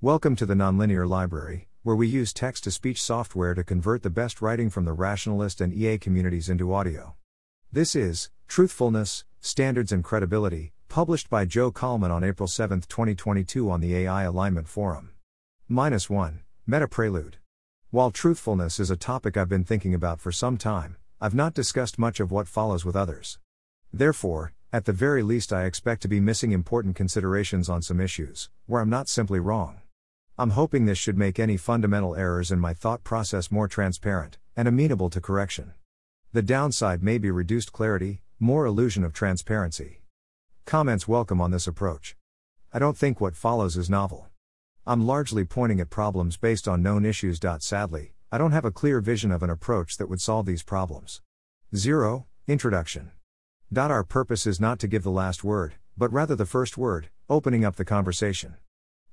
Welcome to the Nonlinear Library, where we use text to speech software to convert the best writing from the rationalist and EA communities into audio. This is Truthfulness, Standards and Credibility, published by Joe Collman on April 7, 2022, on the AI Alignment Forum. Minus 1 Meta Prelude. While truthfulness is a topic I've been thinking about for some time, I've not discussed much of what follows with others. Therefore, at the very least, I expect to be missing important considerations on some issues, where I'm not simply wrong. I'm hoping this should make any fundamental errors in my thought process more transparent and amenable to correction. The downside may be reduced clarity, more illusion of transparency. Comments welcome on this approach. I don't think what follows is novel. I'm largely pointing at problems based on known issues. Sadly, I don't have a clear vision of an approach that would solve these problems. 0. Introduction. Our purpose is not to give the last word, but rather the first word, opening up the conversation.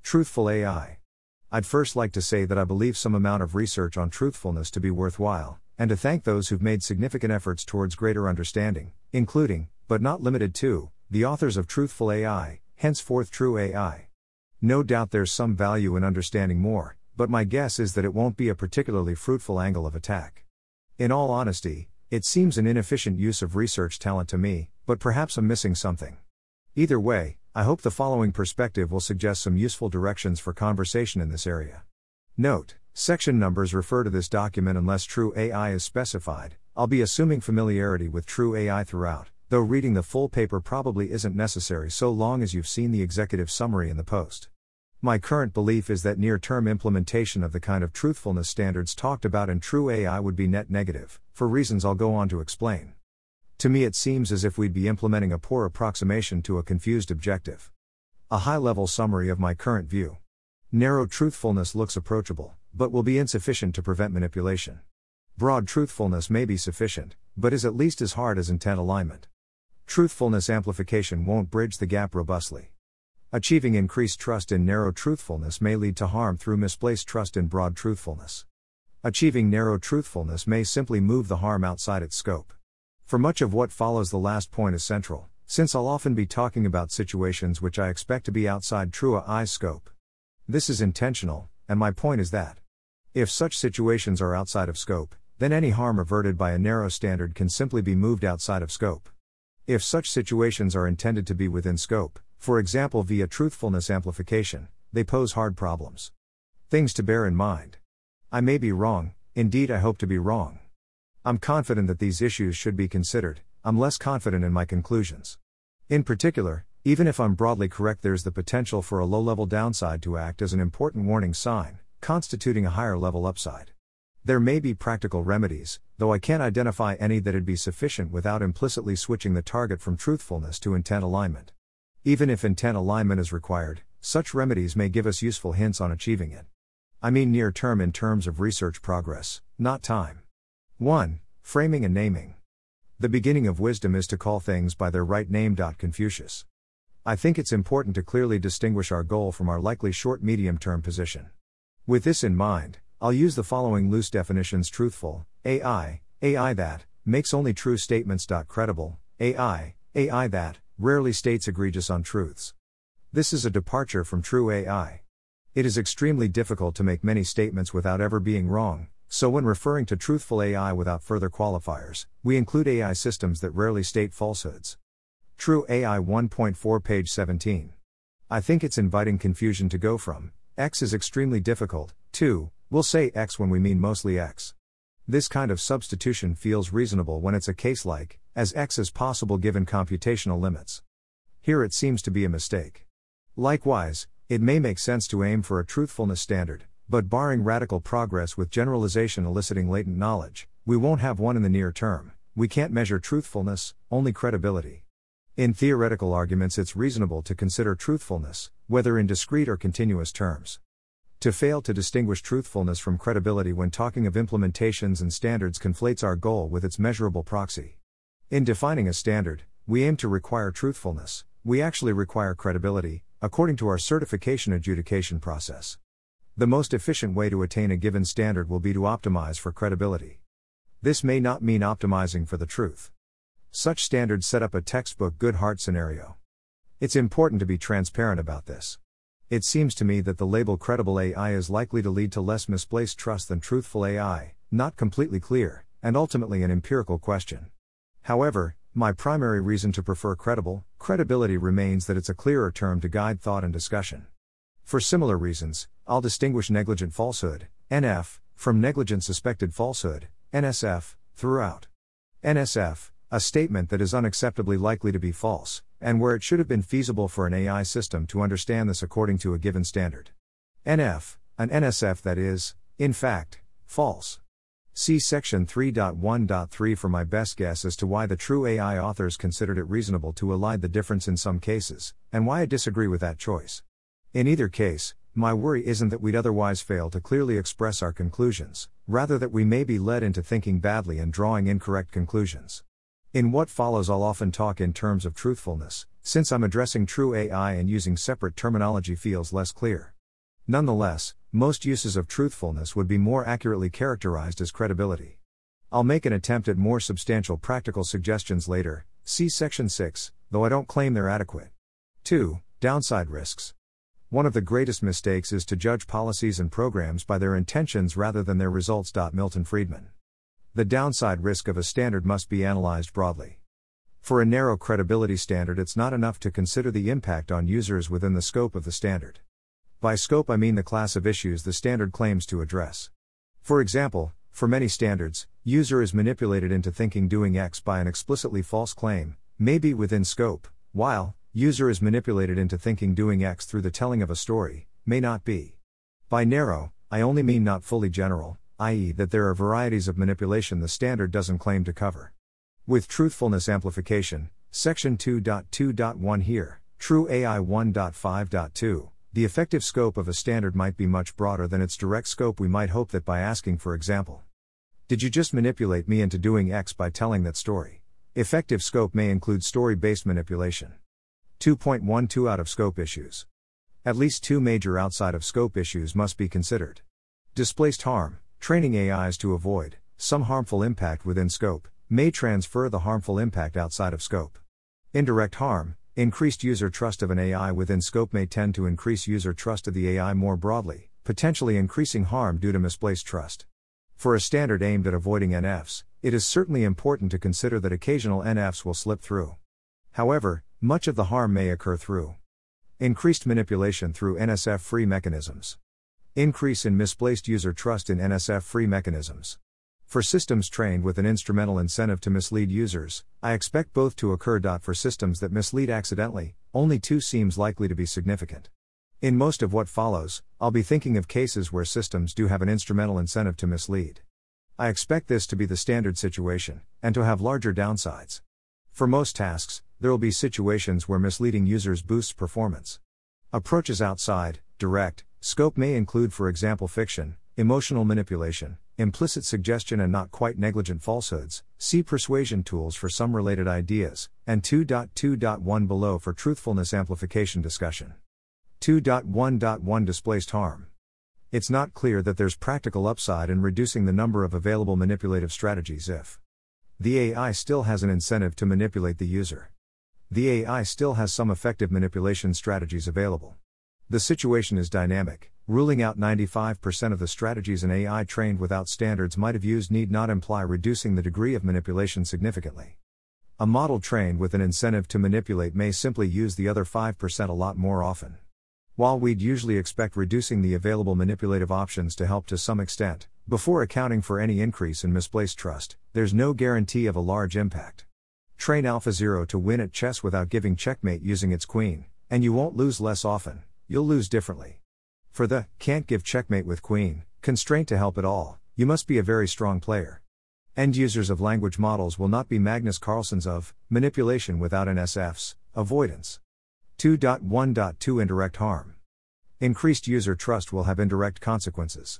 Truthful AI. I'd first like to say that I believe some amount of research on truthfulness to be worthwhile, and to thank those who've made significant efforts towards greater understanding, including, but not limited to, the authors of Truthful AI, henceforth TruAI. No doubt there's some value in understanding more, but my guess is that it won't be a particularly fruitful angle of attack. In all honesty, it seems an inefficient use of research talent to me, but perhaps I'm missing something. Either way, I hope the following perspective will suggest some useful directions for conversation in this area. Note, section numbers refer to this document unless TruAI is specified. I'll be assuming familiarity with TruAI throughout, though reading the full paper probably isn't necessary so long as you've seen the executive summary in the post. My current belief is that near term implementation of the kind of truthfulness standards talked about in TruAI would be net negative, for reasons I'll go on to explain. To me, it seems as if we'd be implementing a poor approximation to a confused objective. A high level summary of my current view. Narrow truthfulness looks approachable, but will be insufficient to prevent manipulation. Broad truthfulness may be sufficient, but is at least as hard as intent alignment. Truthfulness amplification won't bridge the gap robustly. Achieving increased trust in narrow truthfulness may lead to harm through misplaced trust in broad truthfulness. Achieving narrow truthfulness may simply move the harm outside its scope. For much of what follows, the last point is central, since I'll often be talking about situations which I expect to be outside TruAI's scope. This is intentional, and my point is that if such situations are outside of scope, then any harm averted by a narrow standard can simply be moved outside of scope. If such situations are intended to be within scope, for example via truthfulness amplification, they pose hard problems. Things to bear in mind. I may be wrong, indeed, I hope to be wrong. I'm confident that these issues should be considered, I'm less confident in my conclusions. In particular, even if I'm broadly correct, there's the potential for a low level downside to act as an important warning sign, constituting a higher level upside. There may be practical remedies, though I can't identify any that'd be sufficient without implicitly switching the target from truthfulness to intent alignment. Even if intent alignment is required, such remedies may give us useful hints on achieving it. I mean near term in terms of research progress, not time. 1. Framing and naming. The beginning of wisdom is to call things by their right name. Confucius. I think it's important to clearly distinguish our goal from our likely short medium term position. With this in mind, I'll use the following loose definitions truthful, AI, AI that, makes only true statements. Credible, AI, AI that, rarely states egregious untruths. This is a departure from TruAI. It is extremely difficult to make many statements without ever being wrong, so when referring to truthful AI without further qualifiers, we include AI systems that rarely state falsehoods. TruAI 1.4, page 17. I think it's inviting confusion to go from X is extremely difficult, to we'll say X when we mean mostly X. This kind of substitution feels reasonable when it's a case like, as X as possible given computational limits. Here it seems to be a mistake. Likewise, it may make sense to aim for a truthfulness standard, but barring radical progress with generalization eliciting latent knowledge, we won't have one in the near term. We can't measure truthfulness, only credibility. In theoretical arguments, it's reasonable to consider truthfulness, whether in discrete or continuous terms. To fail to distinguish truthfulness from credibility when talking of implementations and standards conflates our goal with its measurable proxy. In defining a standard, we aim to require truthfulness, we actually require credibility, according to our certification adjudication process. The most efficient way to attain a given standard will be to optimize for credibility. This may not mean optimizing for the truth. Such standards set up a textbook Goodhart scenario. It's important to be transparent about this. It seems to me that the label credible AI is likely to lead to less misplaced trust than truthful AI, not completely clear, and ultimately an empirical question. However, my primary reason to prefer credible, credibility remains that it's a clearer term to guide thought and discussion. For similar reasons, I'll distinguish negligent falsehood, NF, from negligent suspected falsehood, NSF, throughout. NSF, a statement that is unacceptably likely to be false, and where it should have been feasible for an AI system to understand this according to a given standard. NF, an NSF that is, in fact, false. See section 3.1.3 for my best guess as to why the TruAI authors considered it reasonable to elide the difference in some cases, and why I disagree with that choice. In either case, my worry isn't that we'd otherwise fail to clearly express our conclusions, rather, that we may be led into thinking badly and drawing incorrect conclusions. In what follows, I'll often talk in terms of truthfulness, since I'm addressing TruAI and using separate terminology feels less clear. Nonetheless, most uses of truthfulness would be more accurately characterized as credibility. I'll make an attempt at more substantial practical suggestions later, see Section 6, though I don't claim they're adequate. 2. Downside risks. One of the greatest mistakes is to judge policies and programs by their intentions rather than their results. Milton Friedman. The downside risk of a standard must be analyzed broadly. For a narrow credibility standard, it's not enough to consider the impact on users within the scope of the standard. By scope, I mean the class of issues the standard claims to address. For example, for many standards, user is manipulated into thinking doing X by an explicitly false claim, may be within scope, while user is manipulated into thinking doing X through the telling of a story, may not be. By narrow, I only mean not fully general, i.e., that there are varieties of manipulation the standard doesn't claim to cover. With truthfulness amplification, section 2.2.1 here, TruAI 1.5.2, the effective scope of a standard might be much broader than its direct scope. We might hope that by asking, for example, Did you just manipulate me into doing X by telling that story? Effective scope may include story based manipulation. 2.12 Out of scope issues. At least two major outside of scope issues must be considered. Displaced harm. Training AIs to avoid some harmful impact within scope may transfer the harmful impact outside of scope. Indirect harm, increased user trust of an AI within scope may tend to increase user trust of the AI more broadly, potentially increasing harm due to misplaced trust. For a standard aimed at avoiding NFs, it is certainly important to consider that occasional NFs will slip through. However, much of the harm may occur through increased manipulation through NSF free mechanisms. Increase in misplaced user trust in NSF free mechanisms. For systems trained with an instrumental incentive to mislead users, I expect both to occur. For systems that mislead accidentally, only two seems likely to be significant. In most of what follows, I'll be thinking of cases where systems do have an instrumental incentive to mislead. I expect this to be the standard situation, and to have larger downsides. For most tasks, there will be situations where misleading users boosts performance. Approaches outside, direct, Scope may include, for example, fiction, emotional manipulation, implicit suggestion, and not quite negligent falsehoods. See persuasion tools for some related ideas, and 2.2.1 below for truthfulness amplification discussion. 2.1.1 Displaced harm. It's not clear that there's practical upside in reducing the number of available manipulative strategies if the AI still has an incentive to manipulate the user. The AI still has some effective manipulation strategies available. The situation is dynamic. Ruling out 95% of the strategies an AI trained without standards might have used need not imply reducing the degree of manipulation significantly. A model trained with an incentive to manipulate may simply use the other 5% a lot more often. While we'd usually expect reducing the available manipulative options to help to some extent, before accounting for any increase in misplaced trust, there's no guarantee of a large impact. Train AlphaZero to win at chess without giving checkmate using its queen, and you won't lose less often you'll lose differently. For the can't give checkmate with queen constraint to help at all, you must be a very strong player. End users of language models will not be Magnus Carlsen's of manipulation without an NSFs, avoidance. 2.1.2 Indirect harm. Increased user trust will have indirect consequences.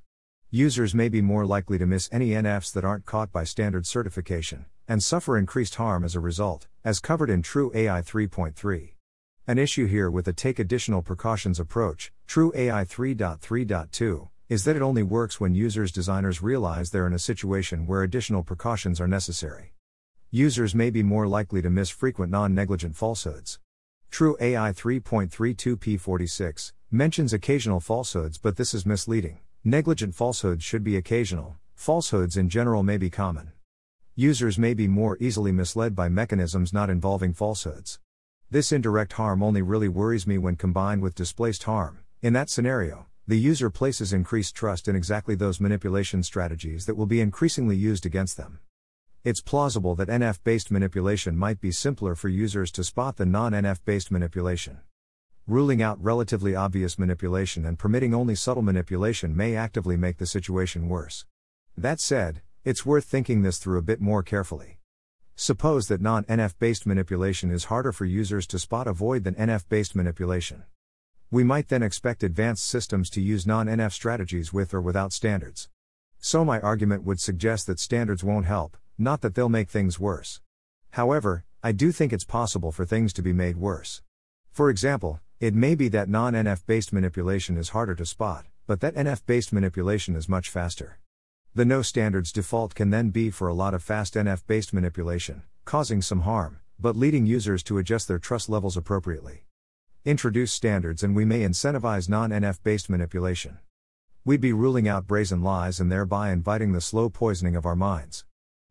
Users may be more likely to miss any NFs that aren't caught by standard certification, and suffer increased harm as a result, as covered in TruAI 3.3. An issue here with the take additional precautions approach, TruAI 3.3.2, is that it only works when users designers realize they're in a situation where additional precautions are necessary. Users may be more likely to miss frequent non negligent falsehoods. TruAI 3.32 P46, mentions occasional falsehoods, but this is misleading. Negligent falsehoods should be occasional, falsehoods in general may be common. Users may be more easily misled by mechanisms not involving falsehoods. This indirect harm only really worries me when combined with displaced harm. In that scenario, the user places increased trust in exactly those manipulation strategies that will be increasingly used against them. It's plausible that NF based manipulation might be simpler for users to spot than non NF based manipulation. Ruling out relatively obvious manipulation and permitting only subtle manipulation may actively make the situation worse. That said, it's worth thinking this through a bit more carefully. Suppose that non NF based manipulation is harder for users to spot avoid than NF based manipulation. We might then expect advanced systems to use non NF strategies with or without standards. So, my argument would suggest that standards won't help, not that they'll make things worse. However, I do think it's possible for things to be made worse. For example, it may be that non NF based manipulation is harder to spot, but that NF based manipulation is much faster. The no standards default can then be for a lot of fast NF based manipulation, causing some harm, but leading users to adjust their trust levels appropriately. Introduce standards and we may incentivize non NF based manipulation. We'd be ruling out brazen lies and thereby inviting the slow poisoning of our minds.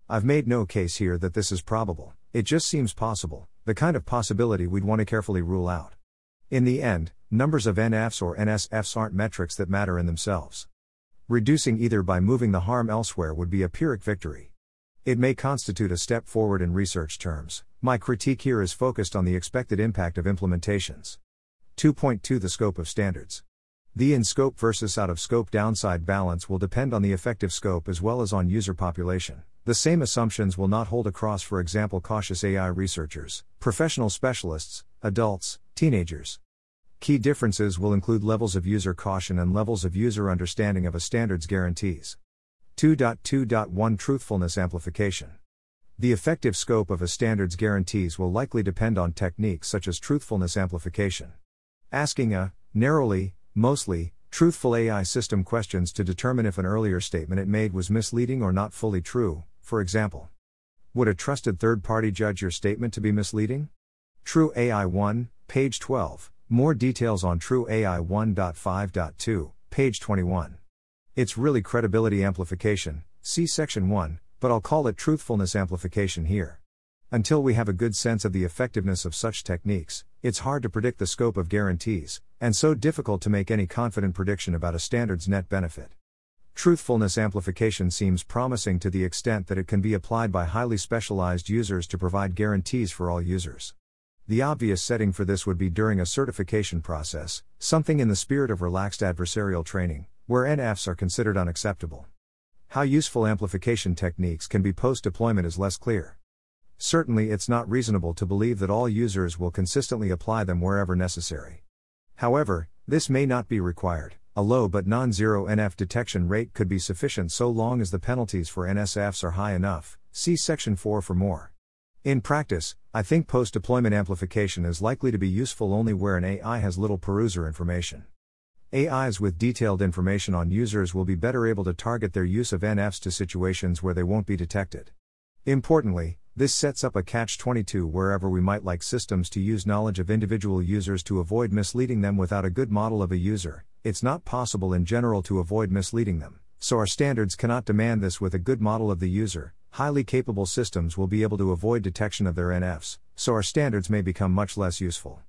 I've made no case here that this is probable, it just seems possible, the kind of possibility we'd want to carefully rule out. In the end, numbers of NFs or NSFs aren't metrics that matter in themselves. Reducing either by moving the harm elsewhere would be a Pyrrhic victory. It may constitute a step forward in research terms. My critique here is focused on the expected impact of implementations. 2.2 The scope of standards. The in scope versus out of scope downside balance will depend on the effective scope as well as on user population. The same assumptions will not hold across, for example, cautious AI researchers, professional specialists, adults, teenagers. Key differences will include levels of user caution and levels of user understanding of a standard's guarantees. 2.2.1 Truthfulness Amplification. The effective scope of a standard's guarantees will likely depend on techniques such as truthfulness amplification. Asking a, narrowly, mostly, truthful AI system questions to determine if an earlier statement it made was misleading or not fully true, for example. Would a trusted third party judge your statement to be misleading? TruAI 1, page 12. More details on TruAI 1.5.2, page 21. It's really credibility amplification, see section 1, but I'll call it truthfulness amplification here. Until we have a good sense of the effectiveness of such techniques, it's hard to predict the scope of guarantees, and so difficult to make any confident prediction about a standard's net benefit. Truthfulness amplification seems promising to the extent that it can be applied by highly specialized users to provide guarantees for all users. The obvious setting for this would be during a certification process, something in the spirit of relaxed adversarial training, where NFs are considered unacceptable. How useful amplification techniques can be post deployment is less clear. Certainly, it's not reasonable to believe that all users will consistently apply them wherever necessary. However, this may not be required. A low but non zero NF detection rate could be sufficient so long as the penalties for NSFs are high enough. See Section 4 for more. In practice, I think post deployment amplification is likely to be useful only where an AI has little peruser information. AIs with detailed information on users will be better able to target their use of NFs to situations where they won't be detected. Importantly, this sets up a catch 22 wherever we might like systems to use knowledge of individual users to avoid misleading them without a good model of a user. It's not possible in general to avoid misleading them, so our standards cannot demand this with a good model of the user. Highly capable systems will be able to avoid detection of their NFs, so our standards may become much less useful.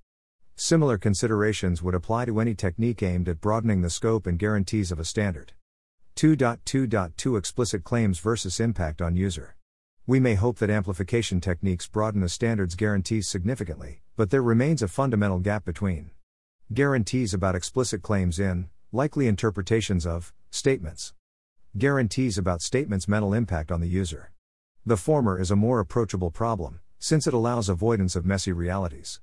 Similar considerations would apply to any technique aimed at broadening the scope and guarantees of a standard. 2.2.2 Explicit claims versus impact on user. We may hope that amplification techniques broaden a standard's guarantees significantly, but there remains a fundamental gap between guarantees about explicit claims in, likely interpretations of, statements, guarantees about statements' mental impact on the user. The former is a more approachable problem, since it allows avoidance of messy realities.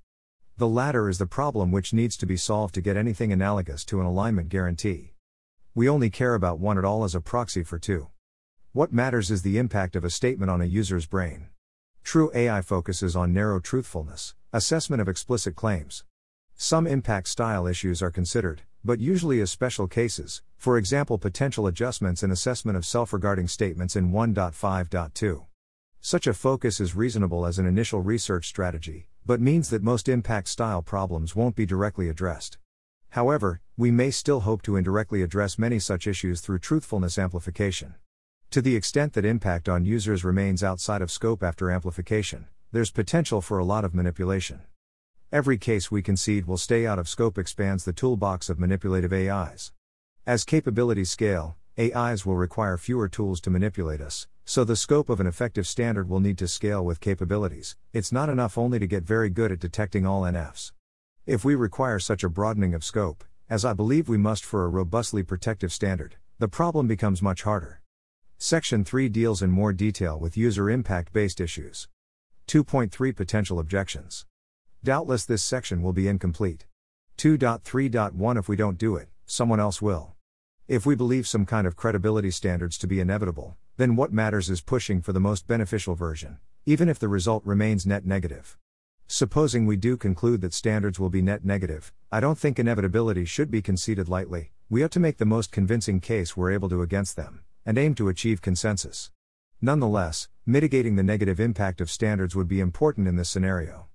The latter is the problem which needs to be solved to get anything analogous to an alignment guarantee. We only care about one at all as a proxy for two. What matters is the impact of a statement on a user's brain. TruAI focuses on narrow truthfulness, assessment of explicit claims. Some impact style issues are considered, but usually as special cases, for example, potential adjustments in assessment of self regarding statements in 1.5.2. Such a focus is reasonable as an initial research strategy, but means that most impact style problems won't be directly addressed. However, we may still hope to indirectly address many such issues through truthfulness amplification. To the extent that impact on users remains outside of scope after amplification, there's potential for a lot of manipulation. Every case we concede will stay out of scope expands the toolbox of manipulative AIs. As capabilities scale, AIs will require fewer tools to manipulate us, so the scope of an effective standard will need to scale with capabilities. It's not enough only to get very good at detecting all NFs. If we require such a broadening of scope, as I believe we must for a robustly protective standard, the problem becomes much harder. Section 3 deals in more detail with user impact based issues. 2.3 Potential objections. Doubtless this section will be incomplete. 2.3.1 If we don't do it, someone else will. If we believe some kind of credibility standards to be inevitable, then what matters is pushing for the most beneficial version, even if the result remains net negative. Supposing we do conclude that standards will be net negative, I don't think inevitability should be conceded lightly, we ought to make the most convincing case we're able to against them, and aim to achieve consensus. Nonetheless, mitigating the negative impact of standards would be important in this scenario.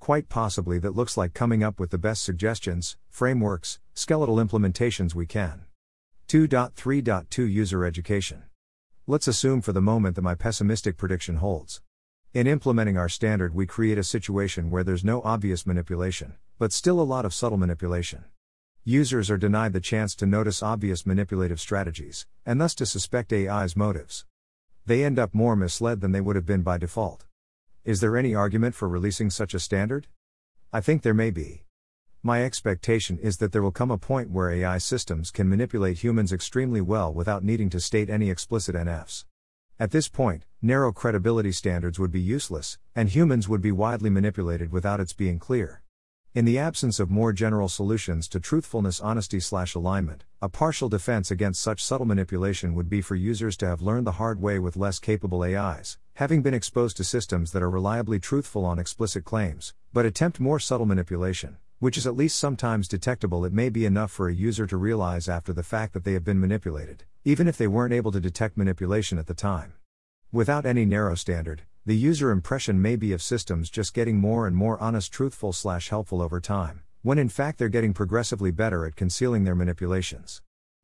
Quite possibly, that looks like coming up with the best suggestions, frameworks, skeletal implementations we can. 2.3.2 User Education. Let's assume for the moment that my pessimistic prediction holds. In implementing our standard, we create a situation where there's no obvious manipulation, but still a lot of subtle manipulation. Users are denied the chance to notice obvious manipulative strategies, and thus to suspect AI's motives. They end up more misled than they would have been by default. Is there any argument for releasing such a standard? I think there may be. My expectation is that there will come a point where AI systems can manipulate humans extremely well without needing to state any explicit NFs. At this point, narrow credibility standards would be useless, and humans would be widely manipulated without its being clear. In the absence of more general solutions to truthfulness, honesty slash alignment, a partial defense against such subtle manipulation would be for users to have learned the hard way with less capable AIs, having been exposed to systems that are reliably truthful on explicit claims, but attempt more subtle manipulation, which is at least sometimes detectable. It may be enough for a user to realize after the fact that they have been manipulated, even if they weren't able to detect manipulation at the time. Without any narrow standard, the user impression may be of systems just getting more and more honest, truthful, slash helpful over time, when in fact they're getting progressively better at concealing their manipulations.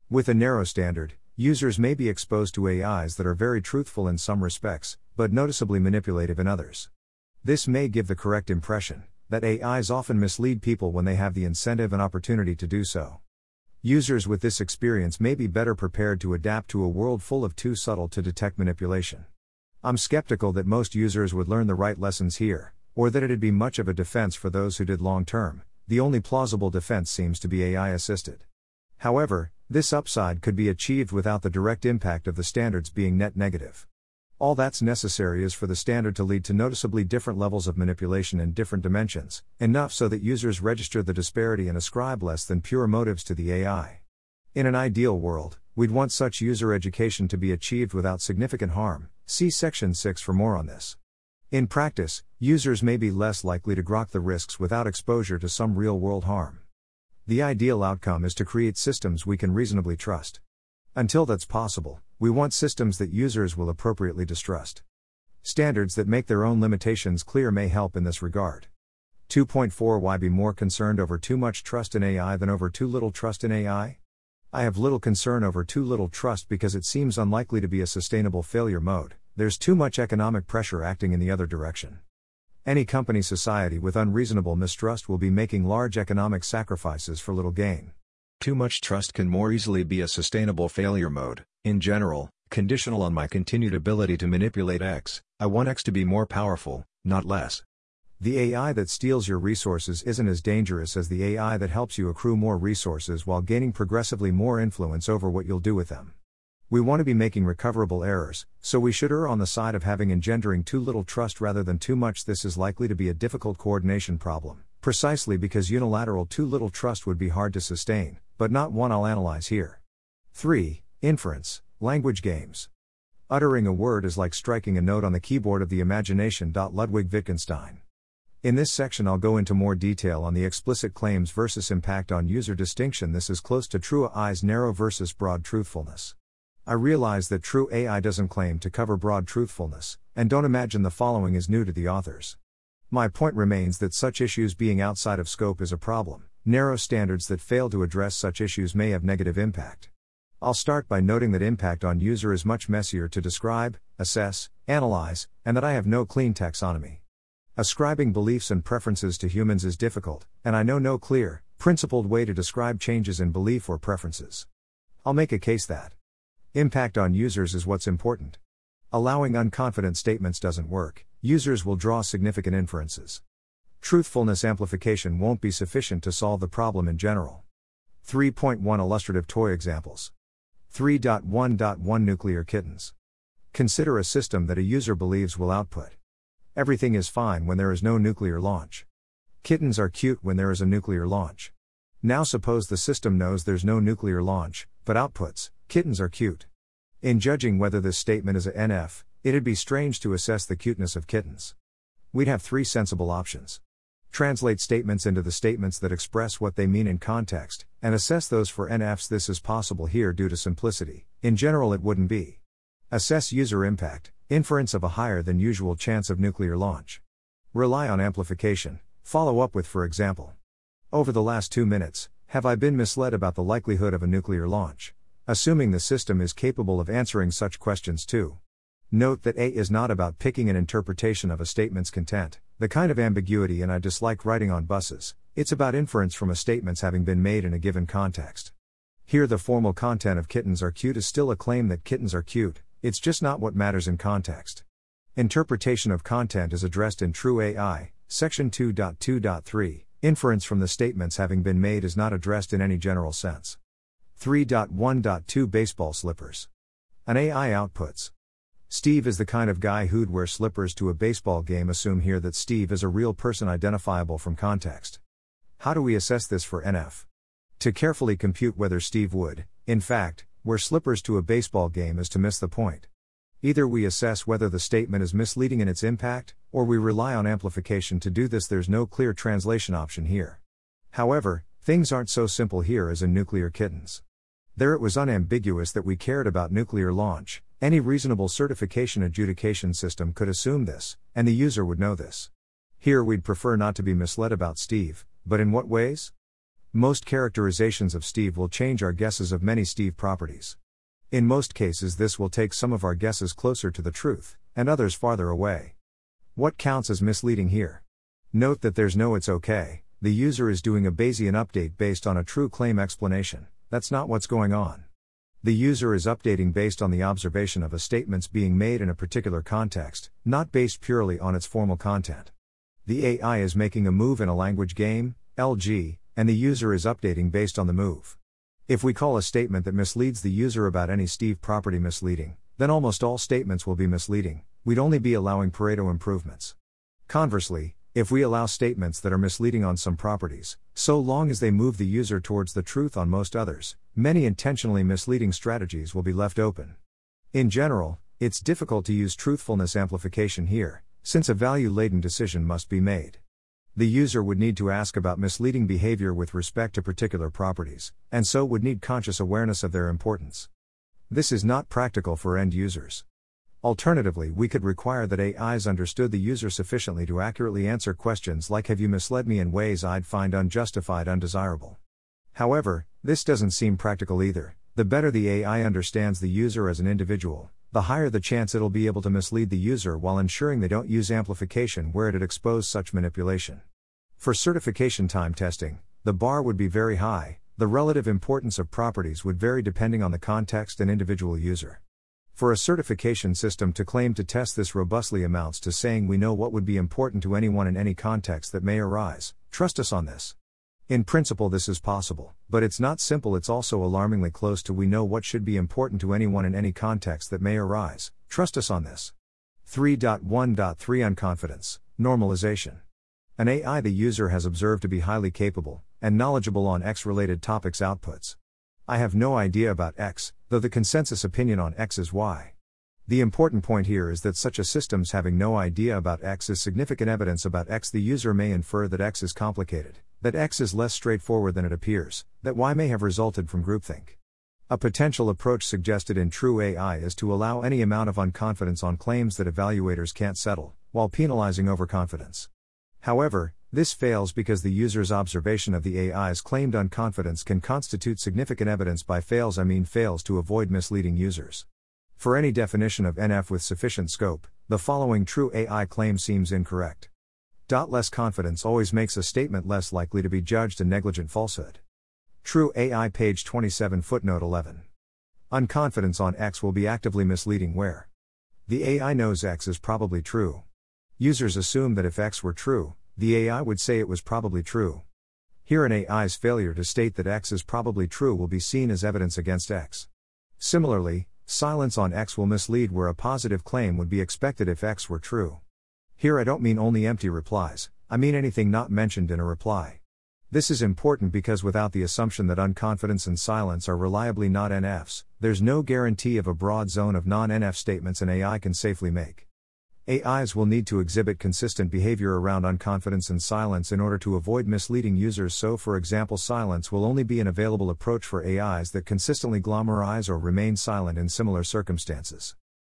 With a narrow standard, users may be exposed to AIs that are very truthful in some respects, but noticeably manipulative in others. This may give the correct impression that AIs often mislead people when they have the incentive and opportunity to do so. Users with this experience may be better prepared to adapt to a world full of too subtle to detect manipulation. I'm skeptical that most users would learn the right lessons here, or that it'd be much of a defense for those who did long term. The only plausible defense seems to be AI assisted. However, this upside could be achieved without the direct impact of the standards being net negative. All that's necessary is for the standard to lead to noticeably different levels of manipulation in different dimensions, enough so that users register the disparity and ascribe less than pure motives to the AI. In an ideal world, we'd want such user education to be achieved without significant harm. See Section 6 for more on this. In practice, users may be less likely to grok the risks without exposure to some real world harm. The ideal outcome is to create systems we can reasonably trust. Until that's possible, we want systems that users will appropriately distrust. Standards that make their own limitations clear may help in this regard. 2.4 Why be more concerned over too much trust in AI than over too little trust in AI? I have little concern over too little trust because it seems unlikely to be a sustainable failure mode, there's too much economic pressure acting in the other direction. Any company society with unreasonable mistrust will be making large economic sacrifices for little gain. Too much trust can more easily be a sustainable failure mode. In general, conditional on my continued ability to manipulate X, I want X to be more powerful, not less. The AI that steals your resources isn't as dangerous as the AI that helps you accrue more resources while gaining progressively more influence over what you'll do with them. We want to be making recoverable errors, so we should err on the side of having engendering too little trust rather than too much. This is likely to be a difficult coordination problem, precisely because unilateral too little trust would be hard to sustain, but not one I'll analyze here. 3. Inference, language games. Uttering a word is like striking a note on the keyboard of the imagination. Ludwig Wittgenstein. In this section, I'll go into more detail on the explicit claims versus impact on user distinction. This is close to TruAI's narrow versus broad truthfulness. I realize that TruAI doesn't claim to cover broad truthfulness, and don't imagine the following is new to the authors. My point remains that such issues being outside of scope is a problem, narrow standards that fail to address such issues may have negative impact. I'll start by noting that impact on user is much messier to describe, assess, analyze, and that I have no clean taxonomy. Ascribing beliefs and preferences to humans is difficult, and I know no clear, principled way to describe changes in belief or preferences. I'll make a case that impact on users is what's important. Allowing unconfident statements doesn't work, users will draw significant inferences. Truthfulness amplification won't be sufficient to solve the problem in general. 3.1 Illustrative toy examples. 3.1.1 Nuclear kittens. Consider a system that a user believes will output. Everything is fine when there is no nuclear launch. Kittens are cute when there is a nuclear launch. Now suppose the system knows there's no nuclear launch, but outputs, kittens are cute. In judging whether this statement is a NF, it'd be strange to assess the cuteness of kittens. We'd have three sensible options. Translate statements into the statements that express what they mean in context, and assess those for NFs. This is possible here due to simplicity, in general, it wouldn't be. Assess user impact, inference of a higher than usual chance of nuclear launch. Rely on amplification, follow up with, for example. Over the last two minutes, have I been misled about the likelihood of a nuclear launch? Assuming the system is capable of answering such questions too. Note that A is not about picking an interpretation of a statement's content, the kind of ambiguity and I dislike writing on buses, it's about inference from a statements having been made in a given context. Here, the formal content of kittens are cute is still a claim that kittens are cute, it's just not what matters in context. Interpretation of content is addressed in TruAI, section 2.2.3. Inference from the statements having been made is not addressed in any general sense. 3.1.2 Baseball slippers. An AI outputs. Steve is the kind of guy who'd wear slippers to a baseball game. Assume here that Steve is a real person identifiable from context. How do we assess this for NF? To carefully compute whether Steve would, in fact, wear slippers to a baseball game is to miss the point. Either we assess whether the statement is misleading in its impact, or we rely on amplification to do this. There's no clear translation option here. However, things aren't so simple here as in nuclear kittens. There it was unambiguous that we cared about nuclear launch, any reasonable certification adjudication system could assume this, and the user would know this. Here we'd prefer not to be misled about Steve, but in what ways? Most characterizations of Steve will change our guesses of many Steve properties. In most cases, this will take some of our guesses closer to the truth, and others farther away. What counts as misleading here? Note that there's no it's okay, the user is doing a Bayesian update based on a true claim explanation, that's not what's going on. The user is updating based on the observation of a statements being made in a particular context, not based purely on its formal content. The AI is making a move in a language game, LG, and the user is updating based on the move. If we call a statement that misleads the user about any Steve property misleading, then almost all statements will be misleading, we'd only be allowing Pareto improvements. Conversely, if we allow statements that are misleading on some properties, so long as they move the user towards the truth on most others, many intentionally misleading strategies will be left open. In general, it's difficult to use truthfulness amplification here, since a value laden decision must be made. The user would need to ask about misleading behavior with respect to particular properties, and so would need conscious awareness of their importance. This is not practical for end users. Alternatively, we could require that AIs understood the user sufficiently to accurately answer questions like Have you misled me in ways I'd find unjustified, undesirable? However, this doesn't seem practical either. The better the AI understands the user as an individual, the higher the chance it'll be able to mislead the user while ensuring they don't use amplification where it'd expose such manipulation. For certification time testing, the bar would be very high, the relative importance of properties would vary depending on the context and individual user. For a certification system to claim to test this robustly amounts to saying we know what would be important to anyone in any context that may arise, trust us on this. In principle, this is possible, but it's not simple, it's also alarmingly close to we know what should be important to anyone in any context that may arise, trust us on this. 3.1.3 Unconfidence, Normalization. An AI the user has observed to be highly capable and knowledgeable on X related topics outputs. I have no idea about X, though the consensus opinion on X is Y. The important point here is that such a system's having no idea about X is significant evidence about X. The user may infer that X is complicated, that X is less straightforward than it appears, that Y may have resulted from groupthink. A potential approach suggested in TruAI is to allow any amount of unconfidence on claims that evaluators can't settle, while penalizing overconfidence. However, This fails because the user's observation of the AI's claimed unconfidence can constitute significant evidence by fails I mean fails to avoid misleading users. For any definition of NF with sufficient scope, the following TruAI claim seems incorrect. Less confidence always makes a statement less likely to be judged a negligent falsehood. TruAI page 27 footnote 11. Unconfidence on X will be actively misleading where the AI knows X is probably true. Users assume that if X were true, the AI would say it was probably true. Here, an AI's failure to state that X is probably true will be seen as evidence against X. Similarly, silence on X will mislead where a positive claim would be expected if X were true. Here, I don't mean only empty replies, I mean anything not mentioned in a reply. This is important because without the assumption that unconfidence and silence are reliably not NFs, there's no guarantee of a broad zone of non NF statements an AI can safely make. AIs will need to exhibit consistent behavior around unconfidence and silence in order to avoid misleading users. So, for example, silence will only be an available approach for AIs that consistently glamorize or remain silent in similar circumstances.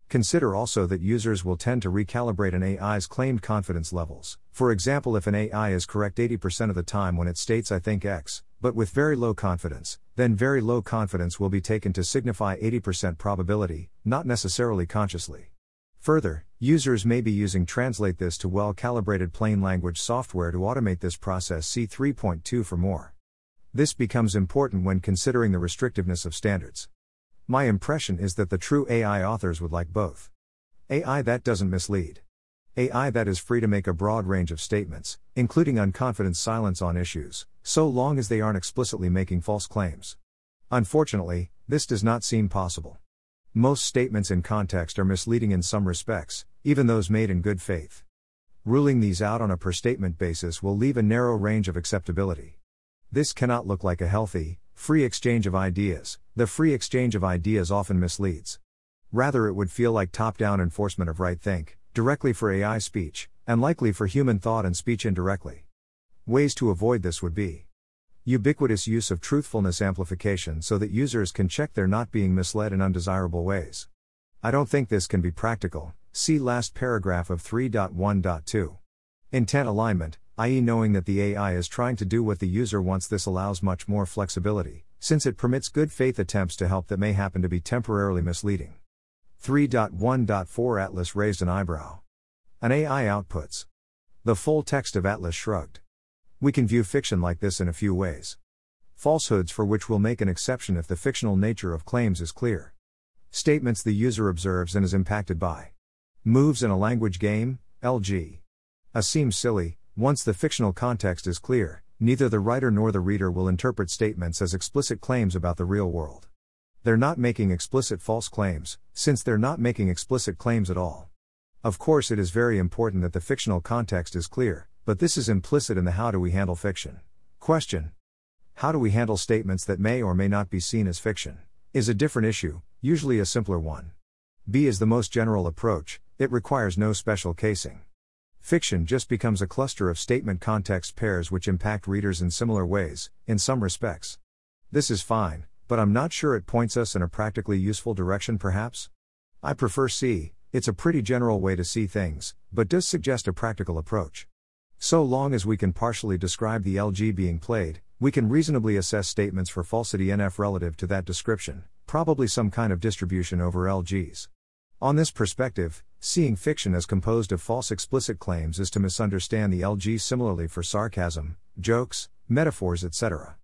Consider also that users will tend to recalibrate an AI's claimed confidence levels. For example, if an AI is correct 80% of the time when it states I think X, but with very low confidence, then very low confidence will be taken to signify 80% probability, not necessarily consciously. Further, users may be using Translate This to well calibrated plain language software to automate this process. See 3.2 for more. This becomes important when considering the restrictiveness of standards. My impression is that the TruAI authors would like both. AI that doesn't mislead. AI that is free to make a broad range of statements, including unconfident silence on issues, so long as they aren't explicitly making false claims. Unfortunately, this does not seem possible. Most statements in context are misleading in some respects, even those made in good faith. Ruling these out on a per statement basis will leave a narrow range of acceptability. This cannot look like a healthy, free exchange of ideas, the free exchange of ideas often misleads. Rather, it would feel like top down enforcement of right think, directly for AI speech, and likely for human thought and speech indirectly. Ways to avoid this would be Ubiquitous use of truthfulness amplification so that users can check they're not being misled in undesirable ways. I don't think this can be practical. See last paragraph of 3.1.2. Intent alignment, i.e., knowing that the AI is trying to do what the user wants, this allows much more flexibility, since it permits good faith attempts to help that may happen to be temporarily misleading. 3.1.4 Atlas raised an eyebrow. An AI outputs. The full text of Atlas shrugged. We can view fiction like this in a few ways. Falsehoods for which we'll make an exception if the fictional nature of claims is clear. Statements the user observes and is impacted by. Moves in a language game, LG. A seems silly, once the fictional context is clear, neither the writer nor the reader will interpret statements as explicit claims about the real world. They're not making explicit false claims, since they're not making explicit claims at all. Of course, it is very important that the fictional context is clear, but this is implicit in the how do we handle fiction. Question. How do we handle statements that may or may not be seen as fiction? Is a different issue, usually a simpler one. B is the most general approach, it requires no special casing. Fiction just becomes a cluster of statement context pairs which impact readers in similar ways, in some respects. This is fine, but I'm not sure it points us in a practically useful direction, perhaps? I prefer C, it's a pretty general way to see things, but does suggest a practical approach. So long as we can partially describe the LG being played, we can reasonably assess statements for falsity NF relative to that description, probably some kind of distribution over LGs. On this perspective, seeing fiction as composed of false explicit claims is to misunderstand the LG similarly for sarcasm, jokes, metaphors, etc.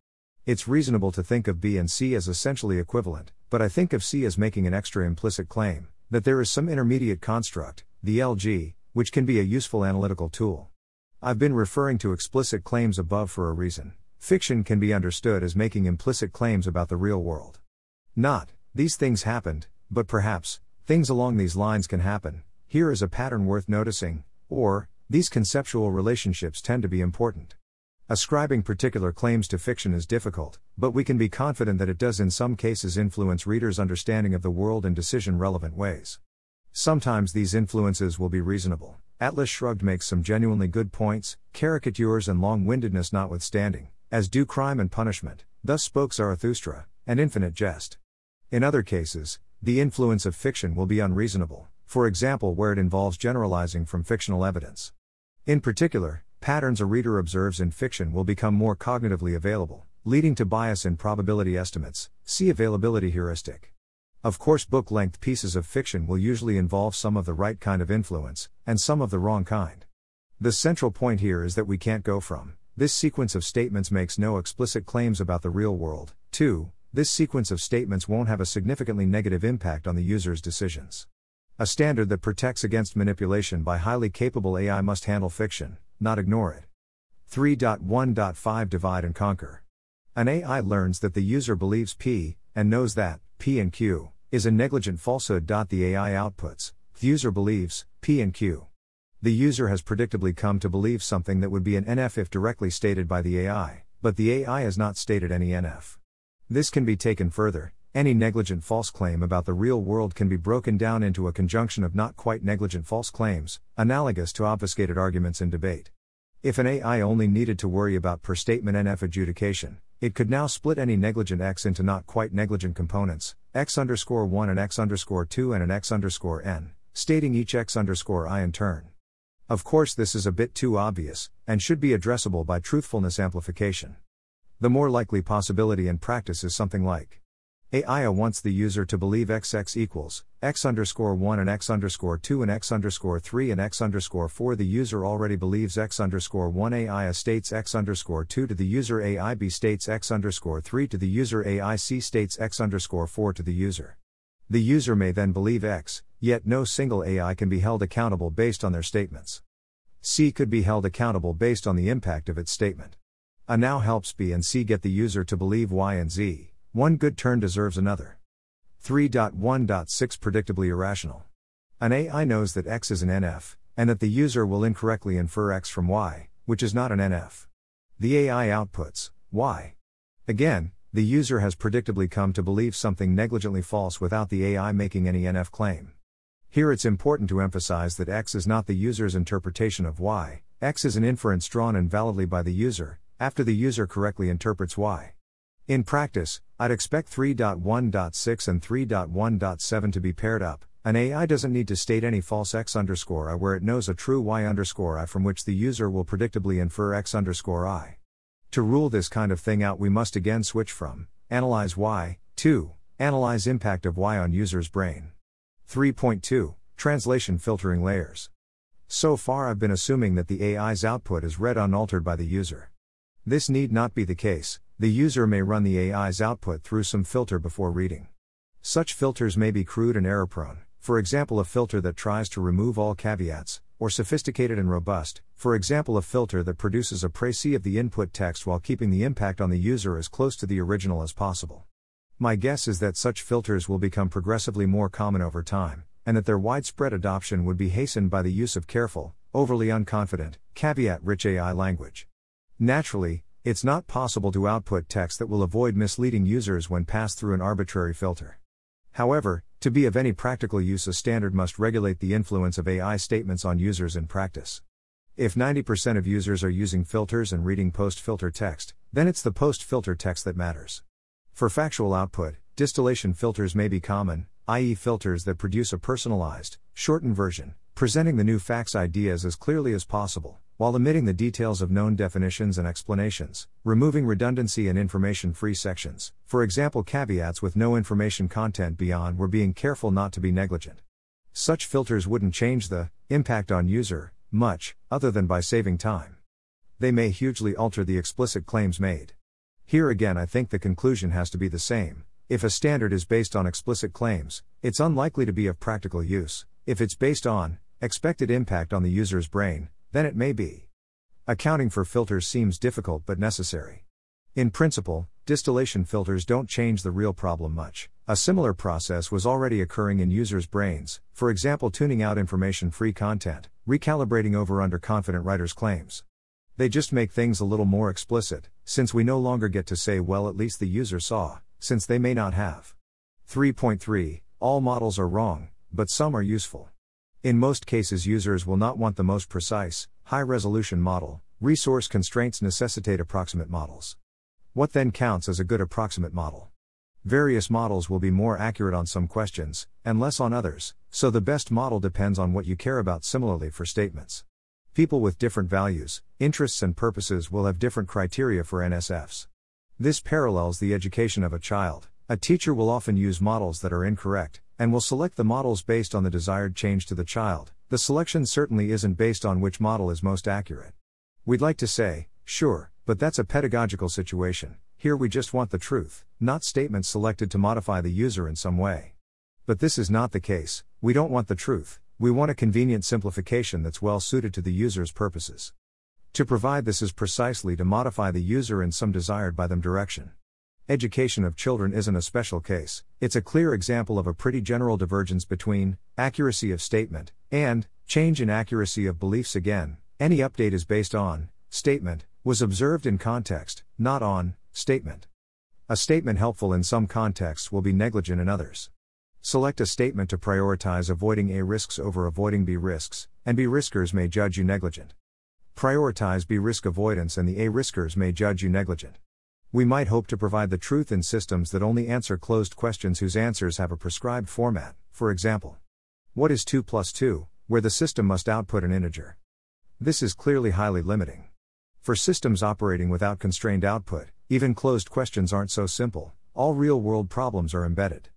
It's reasonable to think of B and C as essentially equivalent, but I think of C as making an extra implicit claim that there is some intermediate construct, the LG, which can be a useful analytical tool. I've been referring to explicit claims above for a reason. Fiction can be understood as making implicit claims about the real world. Not, these things happened, but perhaps, things along these lines can happen, here is a pattern worth noticing, or, these conceptual relationships tend to be important. Ascribing particular claims to fiction is difficult, but we can be confident that it does in some cases influence readers' understanding of the world in decision relevant ways. Sometimes these influences will be reasonable. Atlas Shrugged makes some genuinely good points, caricatures and long windedness notwithstanding, as do crime and punishment, thus spoke Zarathustra, and infinite jest. In other cases, the influence of fiction will be unreasonable, for example, where it involves generalizing from fictional evidence. In particular, patterns a reader observes in fiction will become more cognitively available, leading to bias in probability estimates. See availability heuristic. Of course, book length pieces of fiction will usually involve some of the right kind of influence, and some of the wrong kind. The central point here is that we can't go from this sequence of statements makes no explicit claims about the real world, to this sequence of statements won't have a significantly negative impact on the user's decisions. A standard that protects against manipulation by highly capable AI must handle fiction, not ignore it. 3.1.5 Divide and Conquer. An AI learns that the user believes P, and knows that, P and Q, is a negligent falsehood. The AI outputs, the user believes, P and Q. The user has predictably come to believe something that would be an NF if directly stated by the AI, but the AI has not stated any NF. This can be taken further, any negligent false claim about the real world can be broken down into a conjunction of not quite negligent false claims, analogous to obfuscated arguments in debate. If an AI only needed to worry about per statement NF adjudication, it could now split any negligent X into not quite negligent components, X underscore 1 and X underscore 2 and an X underscore N, stating each X underscore I in turn. Of course, this is a bit too obvious, and should be addressable by truthfulness amplification. The more likely possibility in practice is something like AI wants the user to believe XX equals X underscore 1 and X underscore 2 and X underscore 3 and X underscore 4. The user already believes X underscore 1 AI states X underscore 2 to the user AI B states X underscore 3 to the user AI C states X underscore 4 to the user. The user may then believe X, yet no single AI can be held accountable based on their statements. C could be held accountable based on the impact of its statement. A now helps B and C get the user to believe Y and Z. One good turn deserves another. 3.1.6 Predictably irrational. An AI knows that X is an NF, and that the user will incorrectly infer X from Y, which is not an NF. The AI outputs Y. Again, the user has predictably come to believe something negligently false without the AI making any NF claim. Here it's important to emphasize that X is not the user's interpretation of Y, X is an inference drawn invalidly by the user, after the user correctly interprets Y. In practice, I'd expect 3.1.6 and 3.1.7 to be paired up. An AI doesn't need to state any false x underscore i where it knows a true y underscore i from which the user will predictably infer x underscore i. To rule this kind of thing out, we must again switch from analyze y to analyze impact of y on user's brain. 3.2 Translation filtering layers. So far, I've been assuming that the AI's output is read unaltered by the user. This need not be the case, the user may run the AI's output through some filter before reading. Such filters may be crude and error prone, for example, a filter that tries to remove all caveats, or sophisticated and robust, for example, a filter that produces a précis of the input text while keeping the impact on the user as close to the original as possible. My guess is that such filters will become progressively more common over time, and that their widespread adoption would be hastened by the use of careful, overly unconfident, caveat rich AI language. Naturally, it's not possible to output text that will avoid misleading users when passed through an arbitrary filter. However, to be of any practical use, a standard must regulate the influence of AI statements on users in practice. If 90% of users are using filters and reading post filter text, then it's the post filter text that matters. For factual output, distillation filters may be common, i.e., filters that produce a personalized, shortened version, presenting the new facts ideas as clearly as possible while omitting the details of known definitions and explanations, removing redundancy and information free sections, for example, caveats with no information content beyond, we're being careful not to be negligent. Such filters wouldn't change the impact on user much, other than by saving time. They may hugely alter the explicit claims made. Here again, I think the conclusion has to be the same. If a standard is based on explicit claims, it's unlikely to be of practical use. If it's based on expected impact on the user's brain, then it may be. Accounting for filters seems difficult but necessary. In principle, distillation filters don't change the real problem much. A similar process was already occurring in users' brains, for example, tuning out information free content, recalibrating over under confident writers' claims. They just make things a little more explicit, since we no longer get to say, well, at least the user saw, since they may not have. 3.3 All models are wrong, but some are useful. In most cases, users will not want the most precise, high resolution model, resource constraints necessitate approximate models. What then counts as a good approximate model? Various models will be more accurate on some questions, and less on others, so the best model depends on what you care about similarly for statements. People with different values, interests, and purposes will have different criteria for NSFs. This parallels the education of a child. A teacher will often use models that are incorrect, and will select the models based on the desired change to the child. The selection certainly isn't based on which model is most accurate. We'd like to say, sure, but that's a pedagogical situation. Here we just want the truth, not statements selected to modify the user in some way. But this is not the case, we don't want the truth, we want a convenient simplification that's well suited to the user's purposes. To provide this is precisely to modify the user in some desired by them direction. Education of children isn't a special case, it's a clear example of a pretty general divergence between accuracy of statement and change in accuracy of beliefs again. Any update is based on statement, was observed in context, not on statement. A statement helpful in some contexts will be negligent in others. Select a statement to prioritize avoiding A risks over avoiding B risks, and B riskers may judge you negligent. Prioritize B risk avoidance and the A riskers may judge you negligent. We might hope to provide the truth in systems that only answer closed questions whose answers have a prescribed format, for example. What is 2 plus 2, where the system must output an integer? This is clearly highly limiting. For systems operating without constrained output, even closed questions aren't so simple, all real world problems are embedded.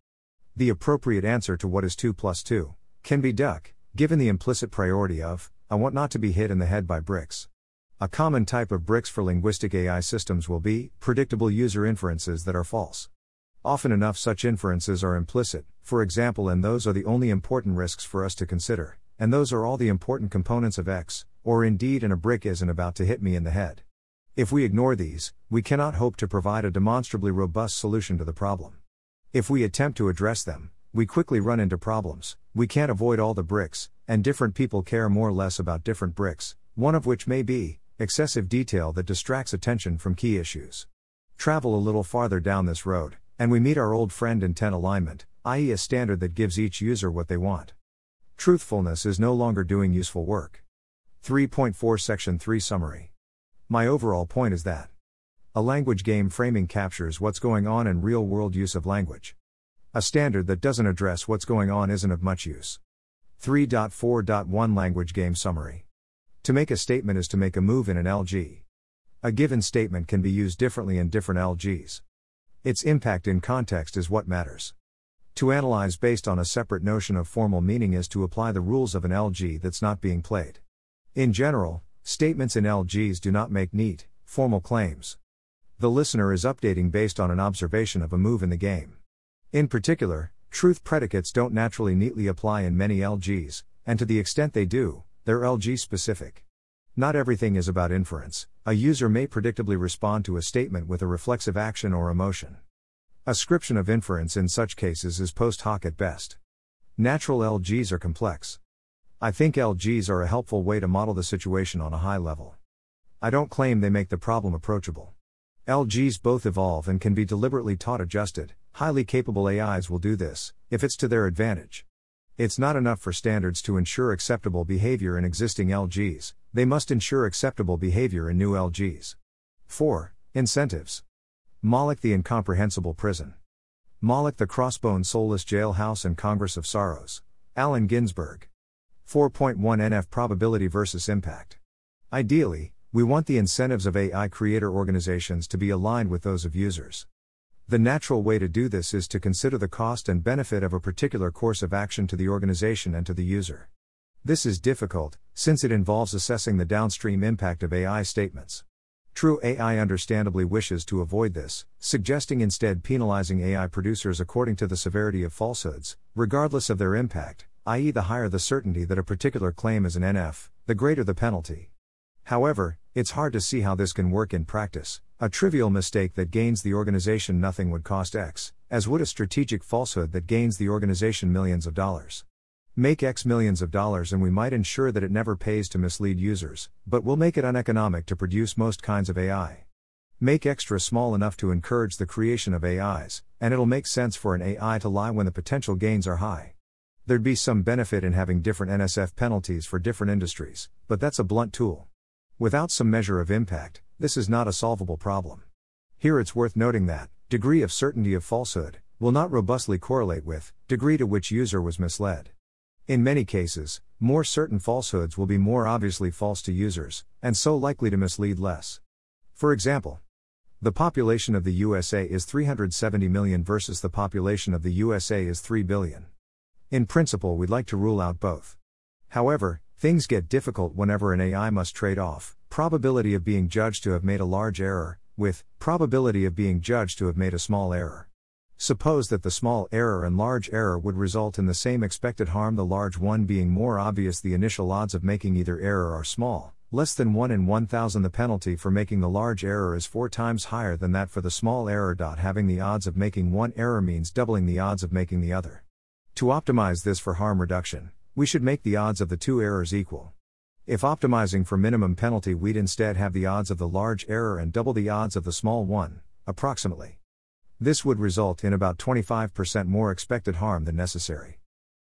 The appropriate answer to what is 2 plus 2 can be duck, given the implicit priority of, I want not to be hit in the head by bricks. A common type of bricks for linguistic AI systems will be predictable user inferences that are false. Often enough, such inferences are implicit, for example, and those are the only important risks for us to consider, and those are all the important components of X, or indeed, and a brick isn't about to hit me in the head. If we ignore these, we cannot hope to provide a demonstrably robust solution to the problem. If we attempt to address them, we quickly run into problems. We can't avoid all the bricks, and different people care more or less about different bricks, one of which may be excessive detail that distracts attention from key issues. Travel a little farther down this road, and we meet our old friend intent alignment, i.e., a standard that gives each user what they want. Truthfulness is no longer doing useful work. 3.4 Section 3 Summary. My overall point is that a language game framing captures what's going on in real world use of language. A standard that doesn't address what's going on isn't of much use. 3.4.1 Language Game Summary. To make a statement is to make a move in an LG. A given statement can be used differently in different LGs. Its impact in context is what matters. To analyze based on a separate notion of formal meaning is to apply the rules of an LG that's not being played. In general, statements in LGs do not make neat, formal claims the listener is updating based on an observation of a move in the game. In particular, truth predicates don't naturally neatly apply in many LGs, and to the extent they do, they're LG specific. Not everything is about inference, a user may predictably respond to a statement with a reflexive action or emotion. Ascription of inference in such cases is post hoc at best. Natural LGs are complex. I think LGs are a helpful way to model the situation on a high level. I don't claim they make the problem approachable. LGs both evolve and can be deliberately taught adjusted. Highly capable AIs will do this, if it's to their advantage. It's not enough for standards to ensure acceptable behavior in existing LGs, they must ensure acceptable behavior in new LGs. 4. Incentives. Moloch the Incomprehensible Prison. Moloch the Crossbone Soulless Jailhouse and Congress of Sorrows. Allen Ginsberg. 4.1 NF Probability versus Impact. Ideally, we want the incentives of AI creator organizations to be aligned with those of users. The natural way to do this is to consider the cost and benefit of a particular course of action to the organization and to the user. This is difficult, since it involves assessing the downstream impact of AI statements. TruAI understandably wishes to avoid this, suggesting instead penalizing AI producers according to the severity of falsehoods, regardless of their impact, i.e., the higher the certainty that a particular claim is an NF, the greater the penalty. However, it's hard to see how this can work in practice. A trivial mistake that gains the organization nothing would cost X, as would a strategic falsehood that gains the organization millions of dollars. Make X millions of dollars and we might ensure that it never pays to mislead users, but we'll make it uneconomic to produce most kinds of AI. Make extra small enough to encourage the creation of AIs, and it'll make sense for an AI to lie when the potential gains are high. There'd be some benefit in having different NSF penalties for different industries, but that's a blunt tool. Without some measure of impact, this is not a solvable problem. Here it's worth noting that degree of certainty of falsehood will not robustly correlate with degree to which user was misled. In many cases, more certain falsehoods will be more obviously false to users, and so likely to mislead less. For example, the population of the USA is 370 million versus the population of the USA is 3 billion. In principle, we'd like to rule out both. However, things get difficult whenever an AI must trade off probability of being judged to have made a large error with probability of being judged to have made a small error. Suppose that the small error and large error would result in the same expected harm, the large one being more obvious. The initial odds of making either error are small, less than 1 in 1000. The penalty for making the large error is 4 times higher than that for the small error. Having the odds of making one error means doubling the odds of making the other. To optimize this for harm reduction, we should make the odds of the two errors equal. If optimizing for minimum penalty, we'd instead have the odds of the large error and double the odds of the small one, approximately. This would result in about 25% more expected harm than necessary.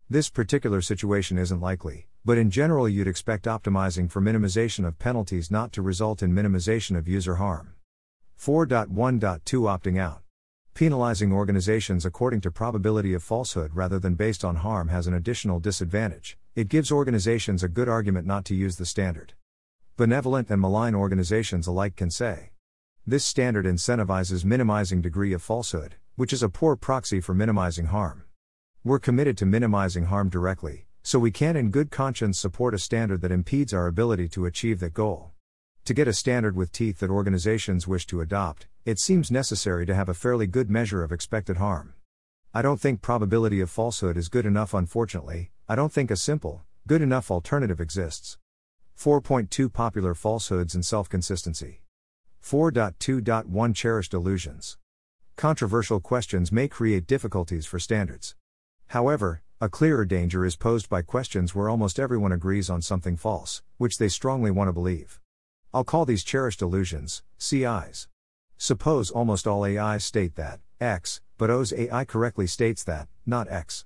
This particular situation isn't likely, but in general, you'd expect optimizing for minimization of penalties not to result in minimization of user harm. 4.1.2 Opting out. Penalizing organizations according to probability of falsehood rather than based on harm has an additional disadvantage. It gives organizations a good argument not to use the standard. Benevolent and malign organizations alike can say, this standard incentivizes minimizing degree of falsehood, which is a poor proxy for minimizing harm. We're committed to minimizing harm directly, so we can't, in good conscience support a standard that impedes our ability to achieve that goal. To get a standard with teeth that organizations wish to adopt, it seems necessary to have a fairly good measure of expected harm. I don't think probability of falsehood is good enough, unfortunately, I don't think a simple, good enough alternative exists. 4.2 Popular falsehoods and self consistency. 4.2.1 Cherished illusions. Controversial questions may create difficulties for standards. However, a clearer danger is posed by questions where almost everyone agrees on something false, which they strongly want to believe. I'll call these cherished illusions, CIs. Suppose almost all AIs state that, X, but O's AI correctly states that, not X.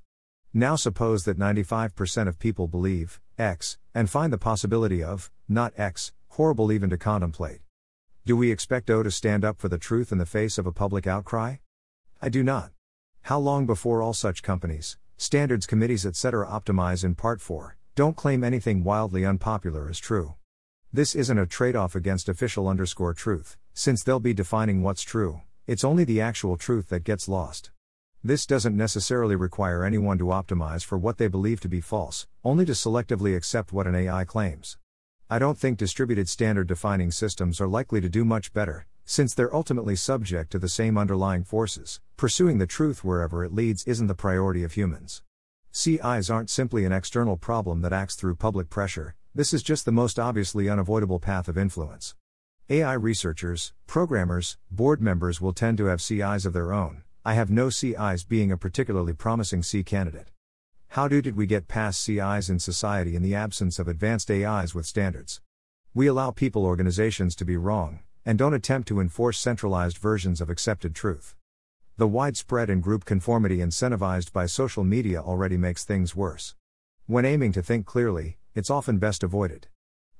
Now suppose that 95% of people believe, X, and find the possibility of, not X, horrible even to contemplate. Do we expect O to stand up for the truth in the face of a public outcry? I do not. How long before all such companies, standards committees, etc., optimize in part for, don't claim anything wildly unpopular as true? This isn't a trade off against official underscore truth, since they'll be defining what's true, it's only the actual truth that gets lost. This doesn't necessarily require anyone to optimize for what they believe to be false, only to selectively accept what an AI claims. I don't think distributed standard defining systems are likely to do much better, since they're ultimately subject to the same underlying forces. Pursuing the truth wherever it leads isn't the priority of humans. CIs aren't simply an external problem that acts through public pressure, this is just the most obviously unavoidable path of influence. AI researchers, programmers, board members will tend to have CIs of their own. I have no CIs being a particularly promising C candidate. How do did we get past CIs in society in the absence of advanced AIs with standards? We allow people organizations to be wrong, and don't attempt to enforce centralized versions of accepted truth. The widespread and group conformity incentivized by social media already makes things worse. When aiming to think clearly, it's often best avoided.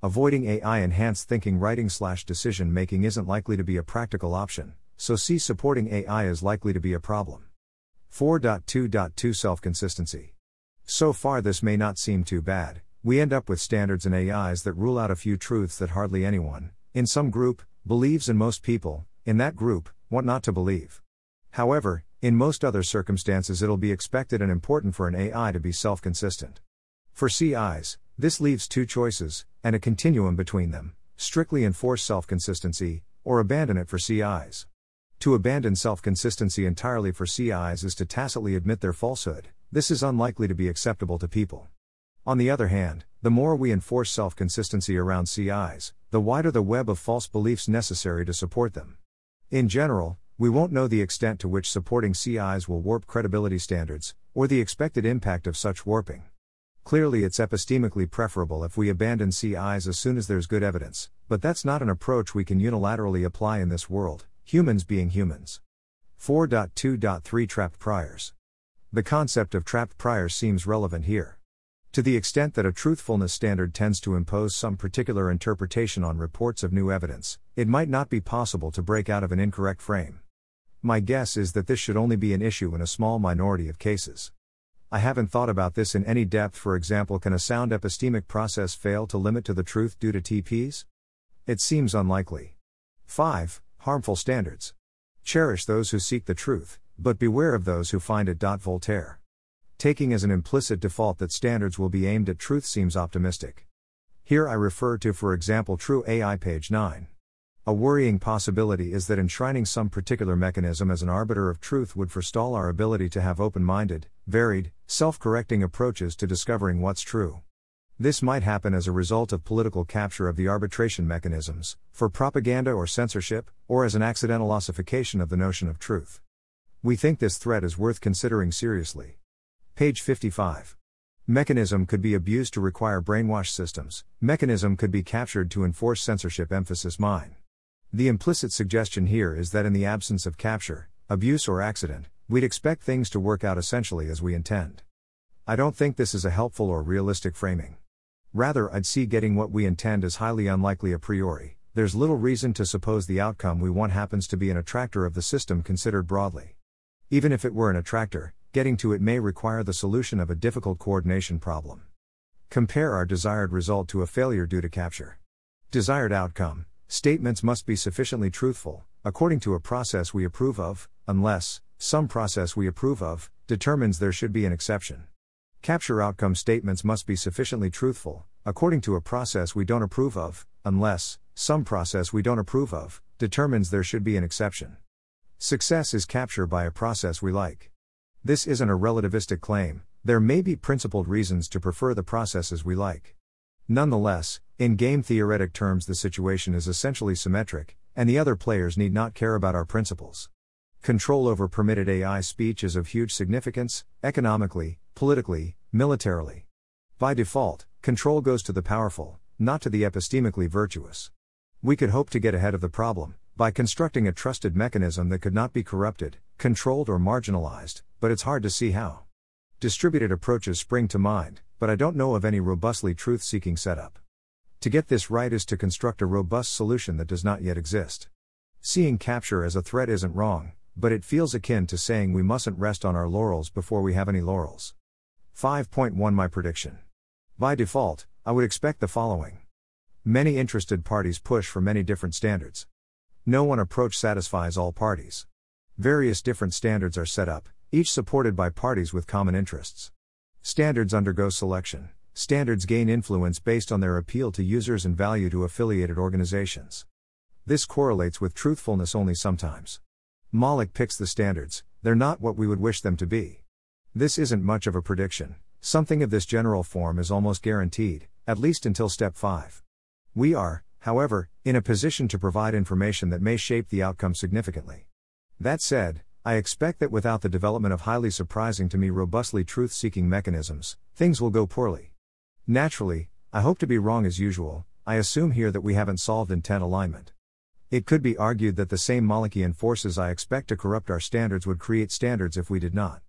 Avoiding AI enhanced thinking writing slash decision making isn't likely to be a practical option, so C supporting AI is likely to be a problem. 4.2.2 Self consistency. So far, this may not seem too bad. We end up with standards and AIs that rule out a few truths that hardly anyone, in some group, believes, and most people, in that group, want not to believe. However, in most other circumstances, it'll be expected and important for an AI to be self consistent. For CIs, this leaves two choices, and a continuum between them strictly enforce self consistency, or abandon it for CIs. To abandon self consistency entirely for CIs is to tacitly admit their falsehood, this is unlikely to be acceptable to people. On the other hand, the more we enforce self consistency around CIs, the wider the web of false beliefs necessary to support them. In general, we won't know the extent to which supporting CIs will warp credibility standards, or the expected impact of such warping. Clearly, it's epistemically preferable if we abandon CIs as soon as there's good evidence, but that's not an approach we can unilaterally apply in this world, humans being humans. 4.2.3 Trapped Priors the concept of trapped priors seems relevant here. To the extent that a truthfulness standard tends to impose some particular interpretation on reports of new evidence, it might not be possible to break out of an incorrect frame. My guess is that this should only be an issue in a small minority of cases. I haven't thought about this in any depth. For example, can a sound epistemic process fail to limit to the truth due to TPs? It seems unlikely. 5. Harmful standards. Cherish those who seek the truth, but beware of those who find it. Voltaire. Taking as an implicit default that standards will be aimed at truth seems optimistic. Here I refer to, for example, TruAI, page 9. A worrying possibility is that enshrining some particular mechanism as an arbiter of truth would forestall our ability to have open minded, varied, self correcting approaches to discovering what's true. This might happen as a result of political capture of the arbitration mechanisms, for propaganda or censorship, or as an accidental ossification of the notion of truth. We think this threat is worth considering seriously. Page 55. Mechanism could be abused to require brainwash systems, mechanism could be captured to enforce censorship. Emphasis mine. The implicit suggestion here is that in the absence of capture, abuse, or accident, we'd expect things to work out essentially as we intend. I don't think this is a helpful or realistic framing. Rather, I'd see getting what we intend as highly unlikely a priori. There's little reason to suppose the outcome we want happens to be an attractor of the system considered broadly. Even if it were an attractor, getting to it may require the solution of a difficult coordination problem. Compare our desired result to a failure due to capture. Desired outcome Statements must be sufficiently truthful, according to a process we approve of, unless, some process we approve of, determines there should be an exception. Capture outcome statements must be sufficiently truthful, according to a process we don't approve of, unless, some process we don't approve of, determines there should be an exception. Success is capture by a process we like. This isn't a relativistic claim, there may be principled reasons to prefer the processes we like. Nonetheless, in game theoretic terms, the situation is essentially symmetric, and the other players need not care about our principles. Control over permitted AI speech is of huge significance, economically, politically, militarily. By default, control goes to the powerful, not to the epistemically virtuous. We could hope to get ahead of the problem by constructing a trusted mechanism that could not be corrupted, controlled, or marginalized, but it's hard to see how. Distributed approaches spring to mind, but I don't know of any robustly truth seeking setup. To get this right is to construct a robust solution that does not yet exist. Seeing capture as a threat isn't wrong, but it feels akin to saying we mustn't rest on our laurels before we have any laurels. 5.1 My prediction. By default, I would expect the following Many interested parties push for many different standards. No one approach satisfies all parties. Various different standards are set up, each supported by parties with common interests. Standards undergo selection. Standards gain influence based on their appeal to users and value to affiliated organizations. This correlates with truthfulness only sometimes. Moloch picks the standards, they're not what we would wish them to be. This isn't much of a prediction, something of this general form is almost guaranteed, at least until step 5. We are, however, in a position to provide information that may shape the outcome significantly. That said, I expect that without the development of highly surprising to me robustly truth seeking mechanisms, things will go poorly. Naturally, I hope to be wrong as usual, I assume here that we haven't solved intent alignment. It could be argued that the same Molochian forces I expect to corrupt our standards would create standards if we did not.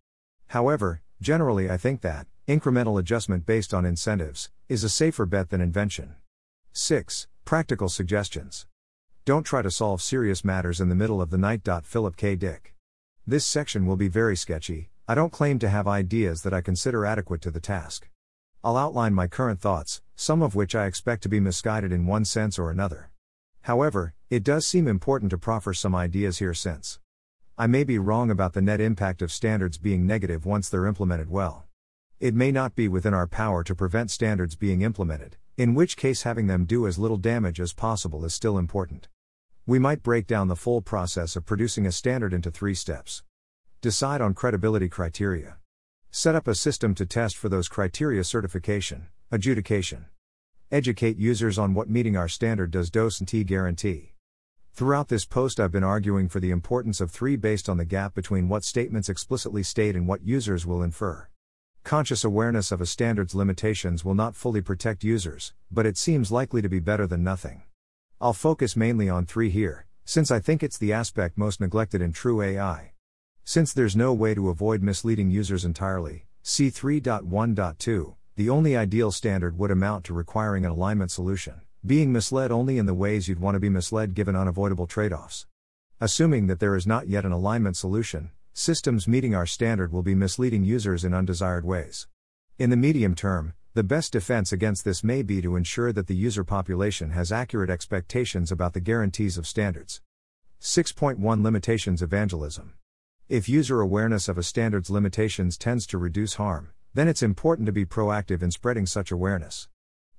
However, generally I think that, incremental adjustment based on incentives, is a safer bet than invention. 6. Practical suggestions. Don't try to solve serious matters in the middle of the night. Philip K. Dick. This section will be very sketchy, I don't claim to have ideas that I consider adequate to the task. I'll outline my current thoughts, some of which I expect to be misguided in one sense or another. However, it does seem important to proffer some ideas here since I may be wrong about the net impact of standards being negative once they're implemented well. It may not be within our power to prevent standards being implemented, in which case having them do as little damage as possible is still important. We might break down the full process of producing a standard into three steps. Decide on credibility criteria. Set up a system to test for those criteria certification, adjudication. Educate users on what meeting our standard does docent guarantee. Throughout this post, I've been arguing for the importance of three based on the gap between what statements explicitly state and what users will infer. Conscious awareness of a standard's limitations will not fully protect users, but it seems likely to be better than nothing. I'll focus mainly on three here, since I think it's the aspect most neglected in TruAI. Since there's no way to avoid misleading users entirely, C3.1.2, the only ideal standard would amount to requiring an alignment solution, being misled only in the ways you'd want to be misled given unavoidable trade offs. Assuming that there is not yet an alignment solution, systems meeting our standard will be misleading users in undesired ways. In the medium term, the best defense against this may be to ensure that the user population has accurate expectations about the guarantees of standards. 6.1 Limitations Evangelism. If user awareness of a standard's limitations tends to reduce harm, then it's important to be proactive in spreading such awareness.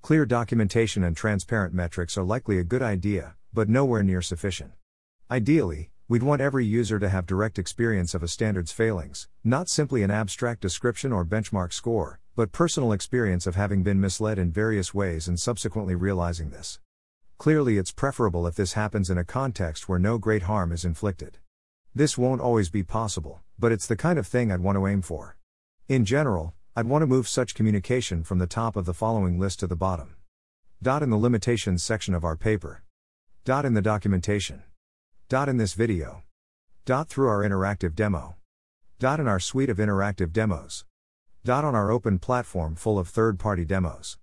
Clear documentation and transparent metrics are likely a good idea, but nowhere near sufficient. Ideally, we'd want every user to have direct experience of a standard's failings, not simply an abstract description or benchmark score, but personal experience of having been misled in various ways and subsequently realizing this. Clearly, it's preferable if this happens in a context where no great harm is inflicted. This won't always be possible, but it's the kind of thing I'd want to aim for. In general, I'd want to move such communication from the top of the following list to the bottom. Dot in the limitations section of our paper. Dot in the documentation. Dot in this video. Dot through our interactive demo. Dot in our suite of interactive demos. Dot on our open platform full of third party demos.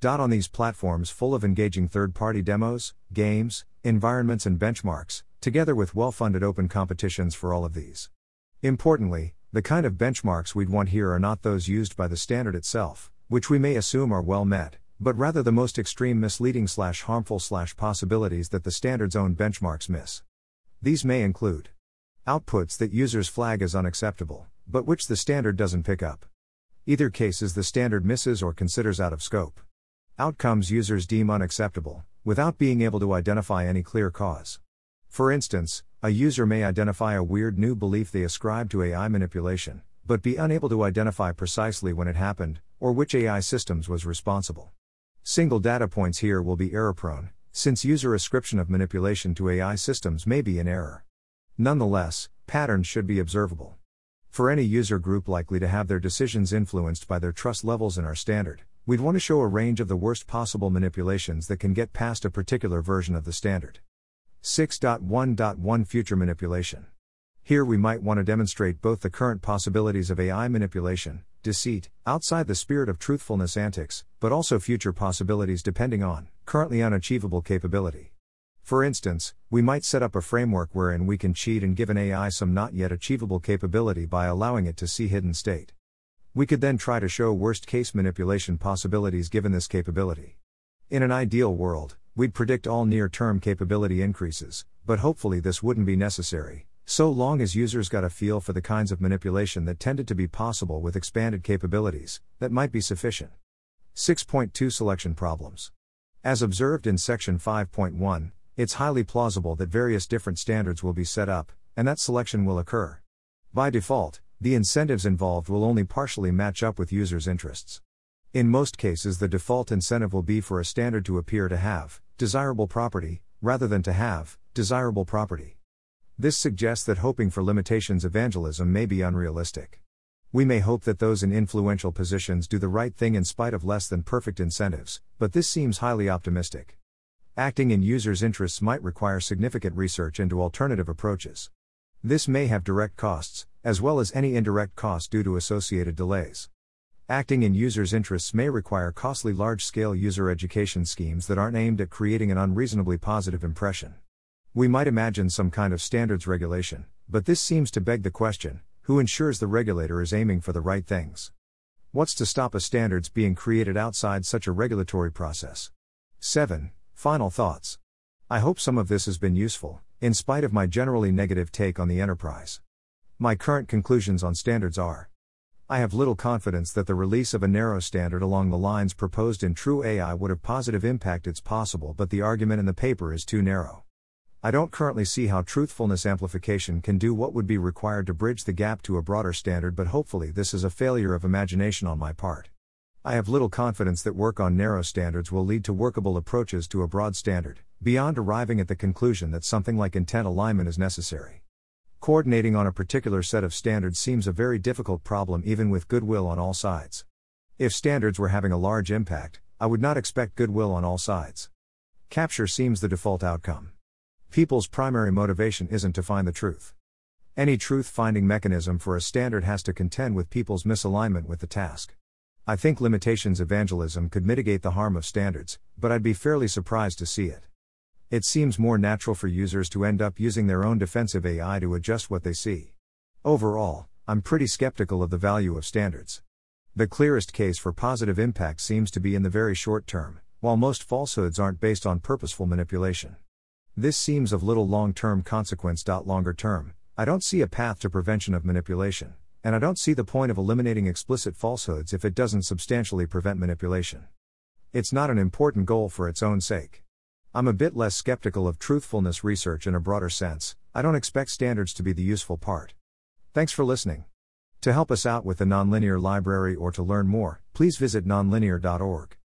Dot on these platforms full of engaging third party demos, games, environments, and benchmarks, together with well funded open competitions for all of these. Importantly, the kind of benchmarks we'd want here are not those used by the standard itself, which we may assume are well met, but rather the most extreme misleading slash harmful slash possibilities that the standard's own benchmarks miss. These may include outputs that users flag as unacceptable, but which the standard doesn't pick up. Either cases the standard misses or considers out of scope. Outcomes users deem unacceptable, without being able to identify any clear cause. For instance, a user may identify a weird new belief they ascribe to AI manipulation, but be unable to identify precisely when it happened, or which AI systems was responsible. Single data points here will be error prone, since user ascription of manipulation to AI systems may be in error. Nonetheless, patterns should be observable. For any user group likely to have their decisions influenced by their trust levels in our standard, we'd want to show a range of the worst possible manipulations that can get past a particular version of the standard. 6.1.1 Future manipulation. Here we might want to demonstrate both the current possibilities of AI manipulation, deceit, outside the spirit of truthfulness antics, but also future possibilities depending on currently unachievable capability. For instance, we might set up a framework wherein we can cheat and give an AI some not yet achievable capability by allowing it to see hidden state. We could then try to show worst case manipulation possibilities given this capability. In an ideal world, we'd predict all near term capability increases, but hopefully this wouldn't be necessary, so long as users got a feel for the kinds of manipulation that tended to be possible with expanded capabilities, that might be sufficient. 6.2 Selection Problems. As observed in Section 5.1, it's highly plausible that various different standards will be set up, and that selection will occur. By default, the incentives involved will only partially match up with users' interests. In most cases, the default incentive will be for a standard to appear to have desirable property, rather than to have desirable property. This suggests that hoping for limitations evangelism may be unrealistic. We may hope that those in influential positions do the right thing in spite of less than perfect incentives, but this seems highly optimistic. Acting in users' interests might require significant research into alternative approaches. This may have direct costs, as well as any indirect costs due to associated delays. Acting in users' interests may require costly large scale user education schemes that aren't aimed at creating an unreasonably positive impression. We might imagine some kind of standards regulation, but this seems to beg the question who ensures the regulator is aiming for the right things? What's to stop a standards being created outside such a regulatory process? 7. Final thoughts. I hope some of this has been useful, in spite of my generally negative take on the enterprise. My current conclusions on standards are I have little confidence that the release of a narrow standard along the lines proposed in TruAI would have positive impact. It's possible, but the argument in the paper is too narrow. I don't currently see how truthfulness amplification can do what would be required to bridge the gap to a broader standard, but hopefully, this is a failure of imagination on my part. I have little confidence that work on narrow standards will lead to workable approaches to a broad standard, beyond arriving at the conclusion that something like intent alignment is necessary. Coordinating on a particular set of standards seems a very difficult problem even with goodwill on all sides. If standards were having a large impact, I would not expect goodwill on all sides. Capture seems the default outcome. People's primary motivation isn't to find the truth. Any truth finding mechanism for a standard has to contend with people's misalignment with the task. I think limitations evangelism could mitigate the harm of standards, but I'd be fairly surprised to see it. It seems more natural for users to end up using their own defensive AI to adjust what they see. Overall, I'm pretty skeptical of the value of standards. The clearest case for positive impact seems to be in the very short term, while most falsehoods aren't based on purposeful manipulation. This seems of little long term consequence. Longer term, I don't see a path to prevention of manipulation, and I don't see the point of eliminating explicit falsehoods if it doesn't substantially prevent manipulation. It's not an important goal for its own sake. I'm a bit less skeptical of truthfulness research in a broader sense, I don't expect standards to be the useful part. Thanks for listening. To help us out with the Nonlinear Library or to learn more, please visit nonlinear.org.